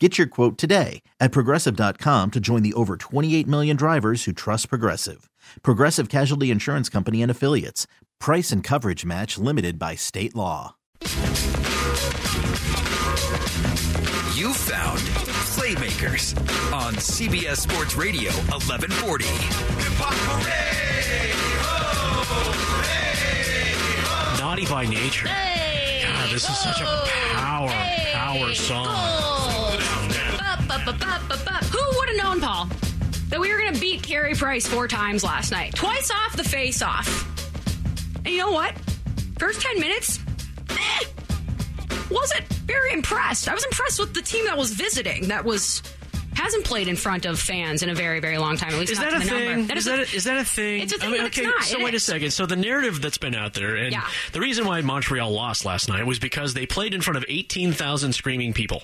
Get your quote today at progressive.com to join the over 28 million drivers who trust Progressive. Progressive Casualty Insurance Company and Affiliates. Price and coverage match limited by state law. You found Playmakers on CBS Sports Radio 1140. Naughty by nature. God, this is such a power, power song. Who would have known, Paul, that we were going to beat Carey Price four times last night? Twice off the face off. And you know what? First 10 minutes, eh, wasn't very impressed. I was impressed with the team that was visiting, that was hasn't played in front of fans in a very, very long time. At least Is not that a thing? That is, is that a- is that a thing? It's a thing, I mean, okay, so It wait a second. So the narrative that's been out there, and Yeah. the reason why Montreal lost last night was because they played in front of 18,000 screaming people.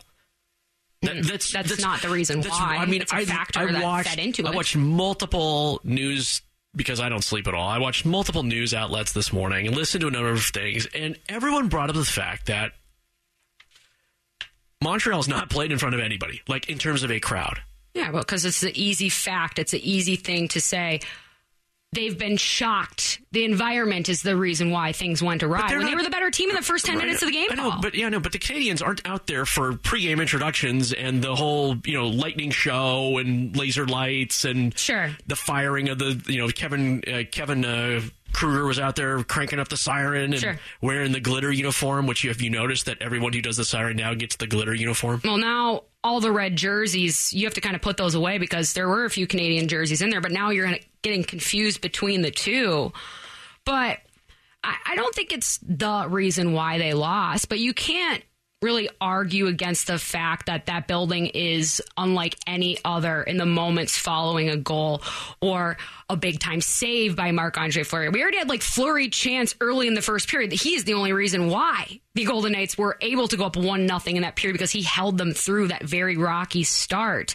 That, that's, Mm, That's not the reason that's- why. I mean, It's a I, factor I that watched, into I it. watched multiple news because I don't sleep at all. I watched multiple news outlets this morning and listened to a number of things, and everyone brought up the fact that Montreal's not played in front of anybody, like in terms of a crowd. Yeah, well, because it's the easy fact. It's an easy thing to say. They've been shocked. The environment is the reason why things went awry. When they were the better team in the first ten Right. minutes of the game, I know, Paul. but yeah, no, but the Canadiens aren't out there for pregame introductions and the whole, you know, lightning show and laser lights and Sure. the firing of the, you know, Kevin uh, Kevin uh, Kruger was out there cranking up the siren and Sure. wearing the glitter uniform. Which you, have you noticed that everyone who does the siren now gets the glitter uniform? Well, now all the red jerseys, you have to kind of put those away because there were a few Canadian jerseys in there, but now you're getting confused between the two. But I, I don't think it's the reason why they lost, but you can't really argue against the fact that that building is unlike any other in the moments following a goal or a big time save by Marc Andre Fleury. We already had like Fleury chance early in the first period. He is the only reason why the Golden Knights were able to go up one nothing in that period because he held them through that very rocky start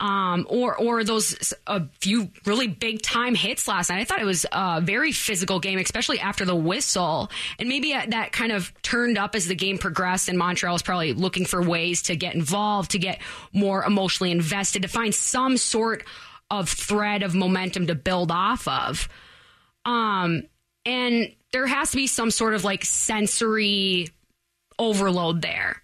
um, or or those a few really big time hits last night. I thought it was a very physical game, especially after the whistle, and maybe uh, that kind of turned up as the game progressed. And Montreal was probably looking for ways to get involved, to get more emotionally invested, to find some sort of thread of momentum to build off of. Um, and there has to be some sort of like sensory overload there.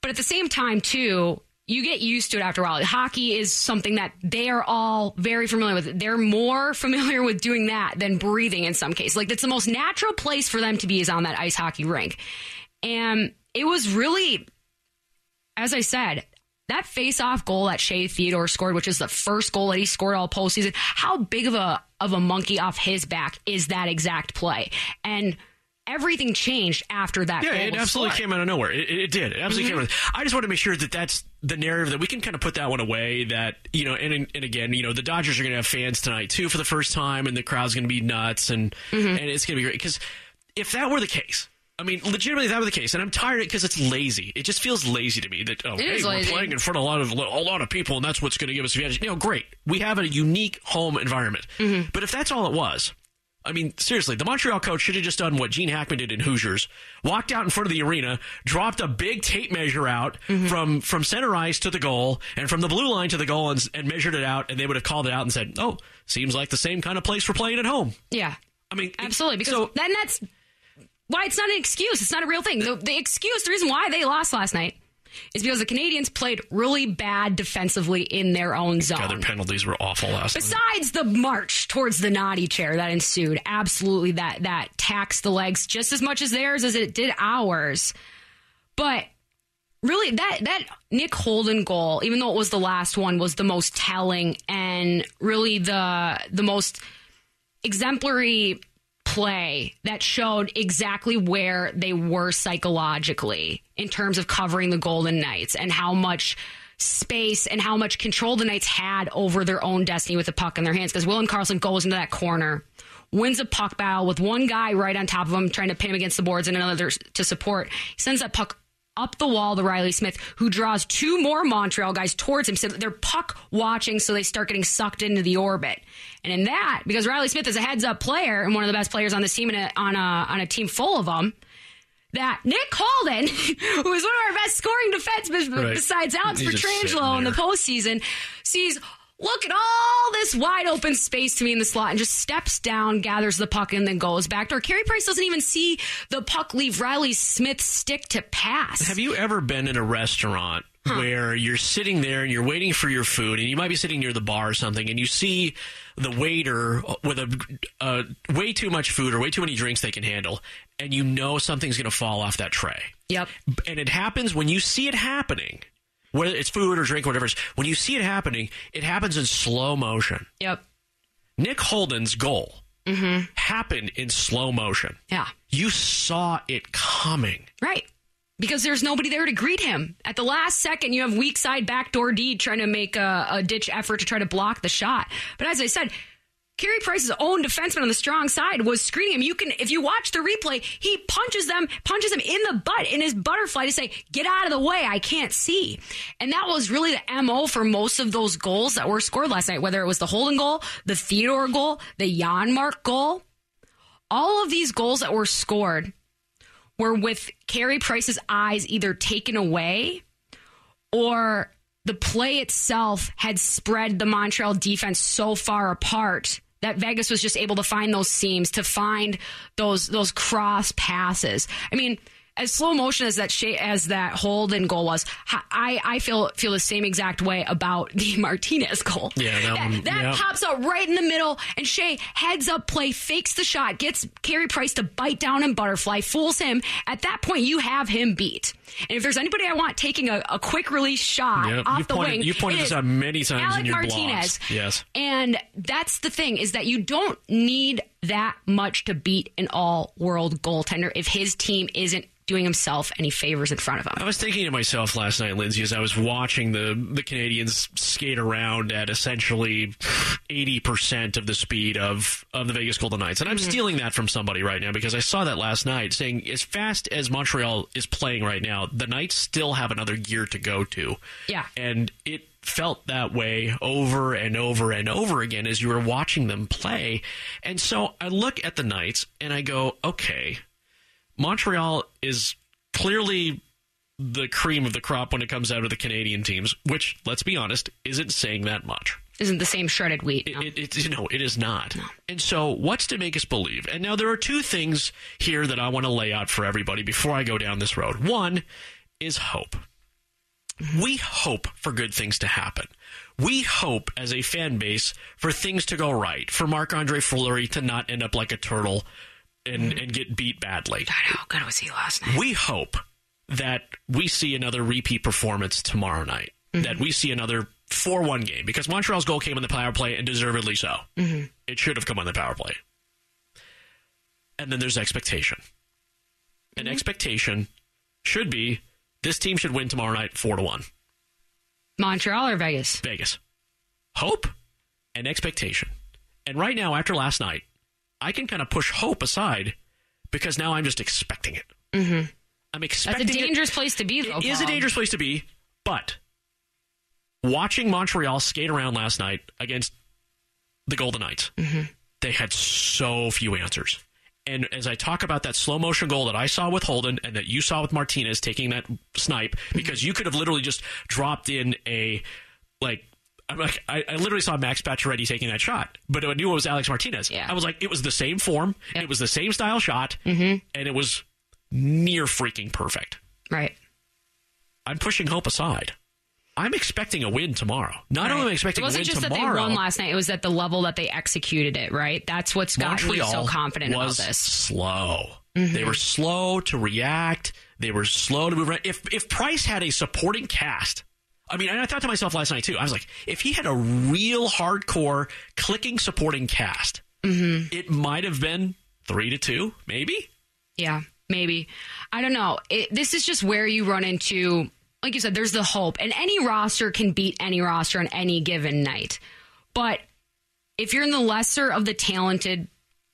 But at the same time, too, you get used to it after a while. Hockey is something that they are all very familiar with. They're more familiar with doing that than breathing in some cases. Like, that's the most natural place for them to be is on that ice hockey rink. And it was really, as I said, that face-off goal that Shea Theodore scored, which is the first goal that he scored all postseason. How big of a of a monkey off his back is that exact play? And everything changed after that. Yeah, it absolutely scored. came out of nowhere. It, it, did. It absolutely came mm-hmm. out. Of, nowhere. I just want to make sure that that's the narrative that we can kind of put that one away. That you know, and and again, you know, the Dodgers are going to have fans tonight too for the first time, and the crowd's going to be nuts, and mm-hmm. and it's going to be great because if that were the case. I mean, legitimately, that were the case, and I'm tired of it because it's lazy. It just feels lazy to me that oh, hey, we're playing in front of a lot of a lot of people, and that's what's going to give us advantage. You know, great. We have a unique home environment, mm-hmm. but if that's all it was, I mean, seriously, the Montreal coach should have just done what Gene Hackman did in Hoosiers. Walked out in front of the arena, dropped a big tape measure out mm-hmm. from, from center ice to the goal and from the blue line to the goal and, and measured it out, and they would have called it out and said, oh, seems like the same kind of place we're playing at home. Yeah. I mean, Absolutely, because so, then that's why it's not an excuse. It's not a real thing. The, the excuse, the reason why they lost last night is because the Canadiens played really bad defensively in their own zone. God, their penalties were awful last night. Besides the march towards the naughty chair that ensued, absolutely that that taxed the legs just as much as theirs as it did ours. But really that that Nick Holden goal, even though it was the last one, was the most telling and really the the most exemplary play that showed exactly where they were psychologically in terms of covering the Golden Knights and how much space and how much control the Knights had over their own destiny with the puck in their hands. Because William Karlsson goes into that corner, wins a puck battle with one guy right on top of him trying to pin him against the boards and another to support. He sends that puck up the wall to Riley Smith, who draws two more Montreal guys towards him. So they're puck watching, so they start getting sucked into the orbit. And in that, because Riley Smith is a heads up player and one of the best players on this team a, on a on a team full of them, that Nick Holden, who is one of our best scoring defensemen Right. besides Alex He's Pietrangelo in the postseason, sees look at all this wide open space to me in the slot and just steps down, gathers the puck, and then goes back door. Carey Price doesn't even see the puck leave Riley Smith's stick to pass. Have you ever been in a restaurant where you're sitting there and you're waiting for your food, and you might be sitting near the bar or something, and you see the waiter with a uh, way too much food or way too many drinks they can handle, and you know something's going to fall off that tray? Yep. And it happens when you see it happening, whether it's food or drink, or whatever. When you see it happening, it happens in slow motion. Yep. Nick Holden's goal mm-hmm. happened in slow motion. Yeah. You saw it coming. Right. Because there's nobody there to greet him. At the last second, you have weak side backdoor D trying to make a, a ditch effort to try to block the shot. But as I said, Carey Price's own defenseman on the strong side was screening him. You can, if you watch the replay, he punches them, punches him in the butt in his butterfly to say, "Get out of the way, I can't see." And that was really the mo for most of those goals that were scored last night. Whether it was the Holden goal, the Theodore goal, the Janmark goal, all of these goals that were scored were with Carey Price's eyes either taken away or the play itself had spread the Montreal defense so far apart that Vegas was just able to find those seams to find those those cross passes. I mean, as slow motion as that Shea, as that Holden goal was, I I feel feel the same exact way about the Martinez goal. Yeah, that one- that yeah. pops up right in the middle, and Shea heads up play, fakes the shot, gets Carey Price to bite down and butterfly, fools him. At that point, you have him beat. And if there's anybody I want taking a, a quick release shot Yep. off You the pointed- wing, you pointed this out many times in Alec your blogs. Martinez. Yes. And that's the thing is that you don't need that much to beat an all-world goaltender if his team isn't doing himself any favors in front of him. I was thinking to myself last night, Lindsay, as I was watching the the Canadiens skate around at essentially eighty percent of the speed of of the Vegas Golden Knights, and I'm mm-hmm. stealing that from somebody right now because I saw that last night, saying as fast as Montreal is playing right now, the Knights still have another gear to go to. Yeah. and it felt that way over and over and over again as you were watching them play, and so I look at the Knights and I go, okay. Montreal is clearly the cream of the crop when it comes out of the Canadian teams, which, let's be honest, isn't saying that much. Isn't the same shredded wheat. no. It, it, you know, it is not. And so, what's to make us believe? And now there are two things here that I want to lay out for everybody before I go down this road. One is hope. We hope for good things to happen. We hope as a fan base for things to go right, for Marc Andre Fleury to not end up like a turtle and, mm-hmm. and get beat badly. God, how good was he last night? We hope that we see another repeat performance tomorrow night. Mm-hmm. That we see another 4 1 game because Montreal's goal came on the power play and deservedly so. Mm-hmm. It should have come on the power play. And then there's expectation. And expectation should be this team should win tomorrow night 4 to 1. Montreal or Vegas? Vegas. Hope and expectation. And right now, after last night, I can kind of push hope aside because now I'm just expecting it. Mm-hmm. I'm expecting. That's a it. dangerous place to be, though. It is a dangerous place to be, but watching Montreal skate around last night against the Golden Knights, they had so few answers. And as I talk about that slow motion goal that I saw with Holden and that you saw with Martinez taking that snipe, because you could have literally just dropped in a like. I'm like I, I literally saw Max Pacioretty taking that shot, but I knew it was Alec Martinez. Yeah. I was like, it was the same form, Yep. it was the same style shot, mm-hmm. and it was near freaking perfect. Right. I'm pushing hope aside. I'm expecting a win tomorrow. Not only am I expecting a win tomorrow. it wasn't just tomorrow. that they won last night; it was at the level that they executed it. Right? That's what's got me so confident about this. slow. Mm-hmm. They were slow to react. They were slow to move around. If if Price had a supporting cast, I mean, and I thought to myself last night too. I was like, if he had a real hardcore clicking supporting cast, Mm-hmm. it might have been three to two, maybe. Yeah, maybe. I don't know. It, this is just where you run into, like you said, there's the hope, and any roster can beat any roster on any given night. But if you're in the lesser of the talented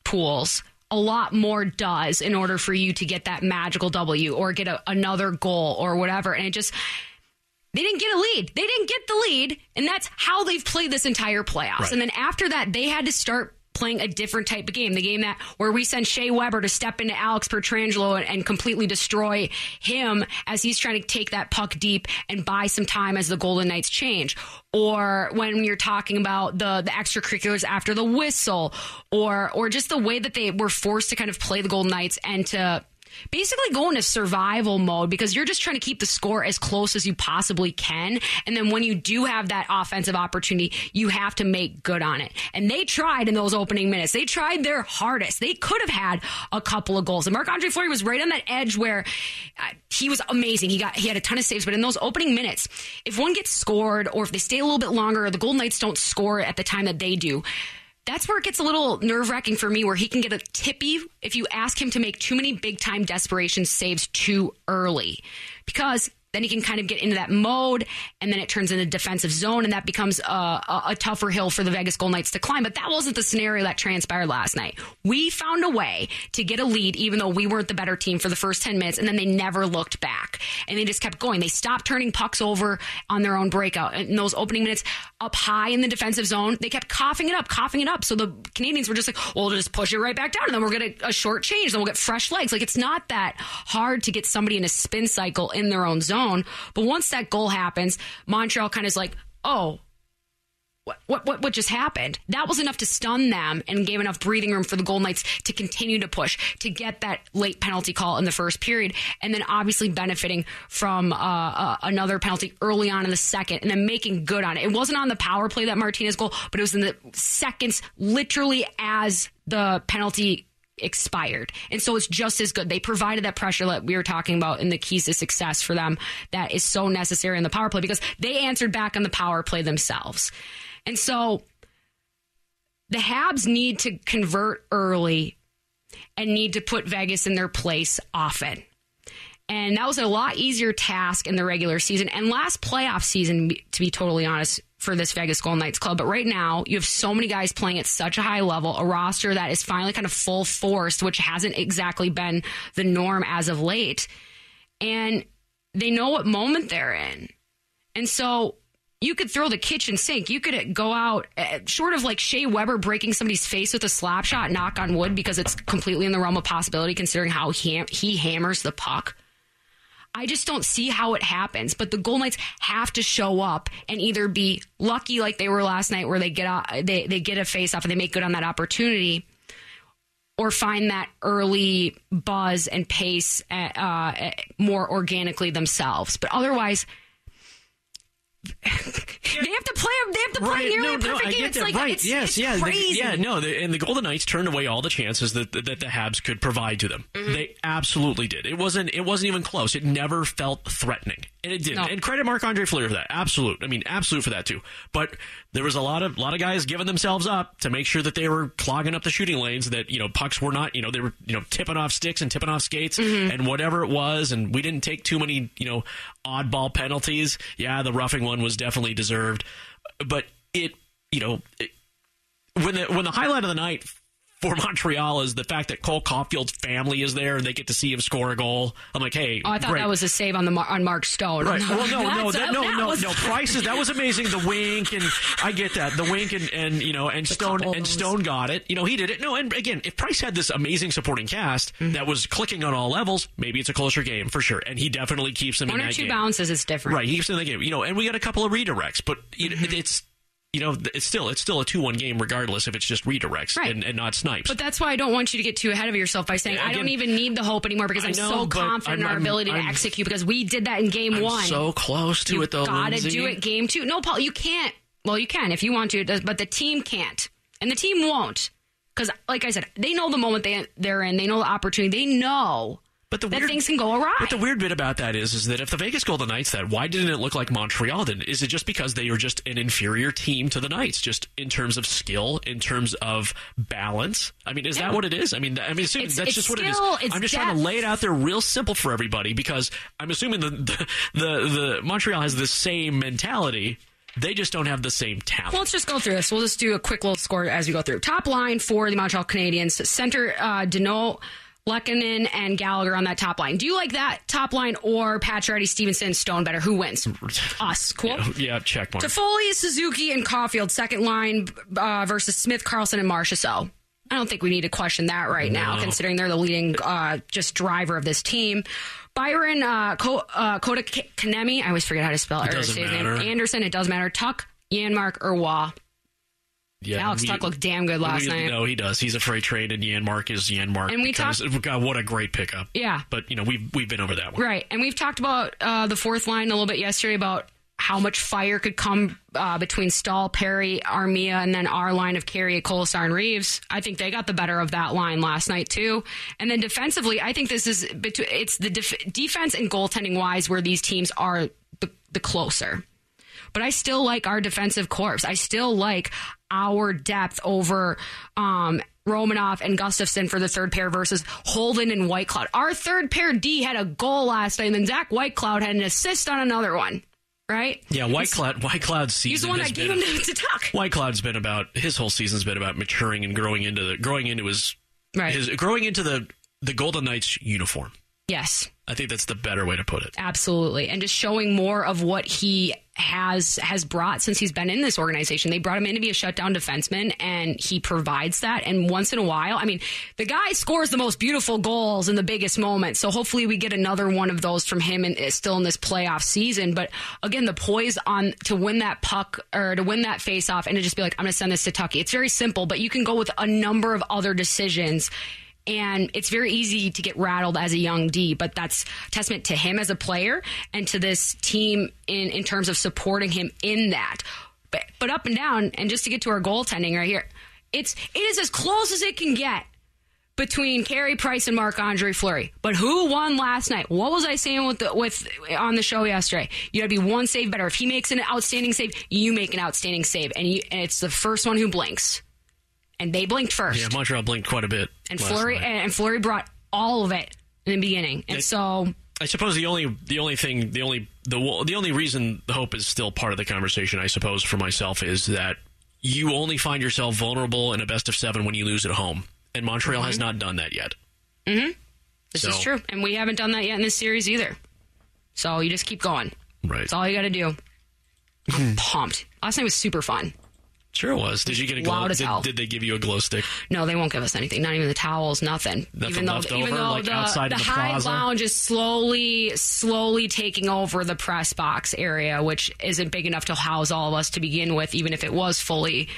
pools, a lot more does in order for you to get that magical W or get a, another goal or whatever. And it just, they didn't get a lead. They didn't get the lead, and that's how they've played this entire playoffs. Right. And then after that, they had to start playing a different type of game. The game that where we send Shea Weber to step into Alex Pietrangelo and, and completely destroy him as he's trying to take that puck deep and buy some time as the Golden Knights change. Or when you're talking about the the extracurriculars after the whistle, or or just the way that they were forced to kind of play the Golden Knights and to basically go into survival mode because you're just trying to keep the score as close as you possibly can. And then when you do have that offensive opportunity, you have to make good on it. And they tried in those opening minutes. They tried their hardest. They could have had a couple of goals. And Marc Andre Fleury was right on that edge where uh, he was amazing. He got he had a ton of saves, but in those opening minutes, if one gets scored or if they stay a little bit longer or the Golden Knights don't score at the time that they do, that's where it gets a little nerve wracking for me, where he can get a tippy if you ask him to make too many big time desperation saves too early. Because then he can kind of get into that mode and then it turns into defensive zone and that becomes a, a, a tougher hill for the Vegas Golden Knights to climb. But that wasn't the scenario that transpired last night. We found a way to get a lead even though we weren't the better team for the first 10 minutes and then they never looked back and they just kept going. They stopped turning pucks over on their own breakout in those opening minutes up high in the defensive zone. They kept coughing it up, coughing it up. So the Canadiens were just like, well, we'll just push it right back down and then we'll get a, a short change. Then we'll get fresh legs. Like it's not that hard to get somebody in a spin cycle in their own zone. But once that goal happens, Montreal kind of is like, oh, what, what, what, what just happened? That was enough to stun them and gave enough breathing room for the Golden Knights to continue to push, to get that late penalty call in the first period, and then obviously benefiting from uh, uh, another penalty early on in the second, and then making good on it. It wasn't on the power play that Martinez goal, but it was in the seconds, literally as the penalty expired. And so it's just as good. They provided that pressure that we were talking about in the keys to success for them that is so necessary in the power play because they answered back on the power play themselves. And so the Habs need to convert early and need to put Vegas in their place often. And that was a lot easier task in the regular season and last playoff season, to be totally honest, for this Vegas Golden Knights club. But right now, you have so many guys playing at such a high level, a roster that is finally kind of full forced, which hasn't exactly been the norm as of late. And they know what moment they're in. And so you could throw the kitchen sink. You could go out, uh, short of like Shea Weber breaking somebody's face with a slap shot, knock on wood, because it's completely in the realm of possibility considering how he, he hammers the puck. I just don't see how it happens. But the Golden Knights have to show up and either be lucky like they were last night, where they get a, they they get a face off and they make good on that opportunity, or find that early buzz and pace uh, uh, more organically themselves. But otherwise. They have to play. They have to play nearly a perfect game. It's like right. it's, yes, it's yeah, the- yeah. No, the, and the Golden Knights turned away all the chances that that the Habs could provide to them. Mm-hmm. They absolutely did. It wasn't. It wasn't even close. It never felt threatening, and it did. No. And credit Marc Andre Fleury for that. Absolute. I mean, absolute for that too. But there was a lot of lot of guys giving themselves up to make sure that they were clogging up the shooting lanes. That you know pucks were not. You know they were you know tipping off sticks and tipping off skates Mm-hmm. and whatever it was. And we didn't take too many you know oddball penalties. Yeah, the roughing one was definitely deserved, but it you know. It, when the when the highlight of the night for Montreal is the fact that Cole Caufield's family is there and they get to see him score a goal. I'm like, hey, Oh, I thought great. that was a save on the on Mark Stone. Right. Well, no, no, that, no, that no, was- no. Price is that was amazing. The wink and I get that. The wink and, and you know and Stone and. Stone got it. You know he did it. No, and again, if Price had this amazing supporting cast Mm-hmm. that was clicking on all levels, maybe it's a closer game for sure. And he definitely keeps them One in or two game. bounces is different. Right, he keeps them in the game. You know, and we got a couple of redirects, but Mm-hmm. it's you know, it's still it's still a two one game regardless if it's just redirects Right. and, and not snipes. But that's why I don't want you to get too ahead of yourself by saying Yeah, I don't even need the hope anymore because I'm know, so confident in I'm- our I'm- ability I'm- to execute because we did that in game one. so close to you it though. gotta Lindsay. do it game two. No, Paul, you can't. Well, you can if you want to, uh, but the team can't, and the team won't. Because, like I said, they know the moment they they're in. They know the opportunity. They know But the that weird, things can go awry. But the weird bit about that is, is that if the Vegas Golden Knights that, why didn't it look like Montreal? Then is it just because they are just an inferior team to the Knights, just in terms of skill, in terms of balance? I mean, is that what it is? I mean, I mean, assuming It's- that's it's just what skill, it is. I'm just trying to lay it out there real simple for everybody because I'm assuming the the the, the Montreal has the same mentality. They just don't have the same talent. Well, let's just go through this. We'll just do a quick little score as we go through. Top line for the Montreal Canadiens, center uh, Danault, Lehkonen, and Gallagher on that top line. Do you like that top line or Pacioretty, Stevenson, Stone better? Who wins? Us. Cool. yeah, check mark. Toffoli, Suzuki, and Caufield, second line uh, versus Smith, Karlsson, and Marcia. So I don't think we need to question that right now, considering they're the leading uh, just driver of this team. Byron uh, Ko- uh, Kotkaniemi, I always forget how to spell it. or doesn't his name. Anderson, it does matter. Tuch, Janmark, or Wah. Yeah, Alex we- Tuch looked damn good last we- night. No, he does. He's a freight trade, and Janmark is Janmark. And we talked. God, what a great pickup. Yeah. but you know we've we've been over that one. Right. And we've talked about uh, the fourth line a little bit yesterday about how much fire could come uh, between Staal, Perry, Armia, and then our line of Carey, Kolesar, and Reeves. I think they got the better of that line last night too. And then defensively, I think this is between it's the def- defense and goaltending wise where these teams are the, the closer. But I still like our defensive corps. I still like our depth over um, Romanov and Gustafsson for the third pair versus Holden and Whitecloud. Our third pair D had a goal last night, and then Zach Whitecloud had an assist on another one. Right? Yeah, White Cloud. White Cloud's season. He's the one that gave been, him to, Tuck. White Cloud's been about his whole season's been about maturing and growing into the growing into his Right. his growing into the the Golden Knights uniform. Yes. I think that's the better way to put it. Absolutely. And just showing more of what he has has brought since he's been in this organization. They brought him in to be a shutdown defenseman and he provides that. And once in a while, I mean, the guy scores the most beautiful goals in the biggest moments. So hopefully we get another one of those from him and still in this playoff season. But again, the poise on to win that puck or to win that face off and to just be like, I'm gonna send this to Tucky. It's very simple, but you can go with a number of other decisions and it's very easy to get rattled as a young D, but that's testament to him as a player and to this team in, in terms of supporting him in that. But, but up and down, and just to get to our goaltending right here, it's it is as close as it can get between Carey Price and Marc Andre Fleury. But who won last night? What was I saying with the with on the show yesterday? You got to be one save better. If he makes an outstanding save, you make an outstanding save, and, you, and it's the first one who blinks. And they blinked first Yeah, Montreal blinked quite a bit. and last Fleury night. and Fleury brought all of it in the beginning, and It- so I suppose the only the only thing the only the the only reason the hope is still part of the conversation, I suppose, for myself is that you only find yourself vulnerable in a best of seven when you lose at home, and Montreal has not done that yet. Mm-hmm. This is true, and we haven't done that yet in this series either. So you just keep going. Right. That's all you got to do. I'm pumped. Last night was super fun. Sure it was. Did you get a glow? Loud as Did, hell. did they give you a glow stick? No, they won't give us anything. Not even the towels. Nothing. Nothing even though, left even over, though like the, outside the the high plaza? lounge is slowly, slowly taking over the press box area, which isn't big enough to house all of us to begin with, even if it was fully.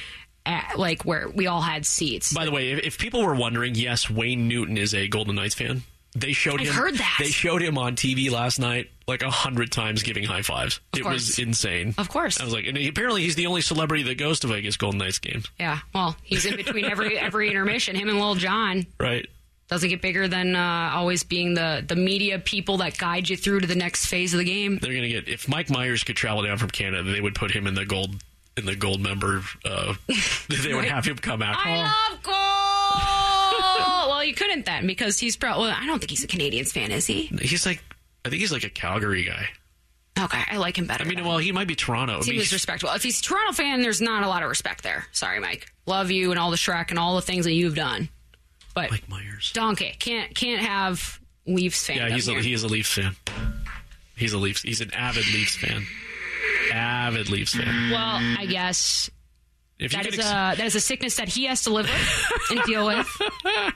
At, like where we all had seats. By the way, if, if people were wondering, yes, Wayne Newton is a Golden Knights fan. They showed I've him. heard that. They showed him on TV last night like a hundred times giving high fives. it course. was insane. Of course. I was like, and apparently he's the only celebrity that goes to Vegas Golden Knights games, Yeah, well, he's in between every every intermission. Him and Lil Jon right? doesn't get bigger than uh, always being the the media people that guide you through to the next phase of the game. They're gonna get if Mike Myers could travel down from Canada, they would put him in the gold in the gold member. Uh, they would have him come out. I love goal. well, you couldn't then because he's probably. Well, I don't think he's a Canadiens fan, is he? He's like, I think he's like a Calgary guy. Okay, I like him better. I mean, then. well, he might be Toronto. He was respectful. If he's a Toronto fan, there's not a lot of respect there. Sorry, Mike. Love you and all the Shrek and all the things that you've done, but Mike Myers. donkey can't can't have Leafs fan. Yeah, he's a, he is a Leafs fan. He's a Leafs. He's an avid Leafs fan. Avid Leafs fan. well, I guess If That is ex- a that is a sickness that he has to live with and deal with.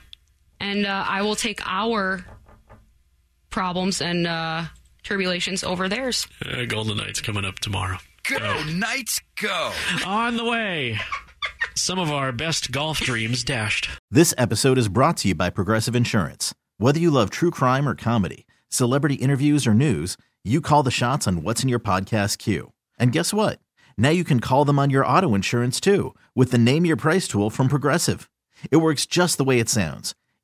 And uh, I will take our problems and uh, tribulations over theirs. uh, Golden Knights coming up tomorrow. go, Knights, go. On the way. Some of our best golf dreams dashed. This episode is brought to you by Progressive Insurance. Whether you love true crime or comedy, celebrity interviews or news, you call the shots on what's in your podcast queue. And guess what? Now you can call them on your auto insurance too with the Name Your Price tool from Progressive. It works just the way it sounds.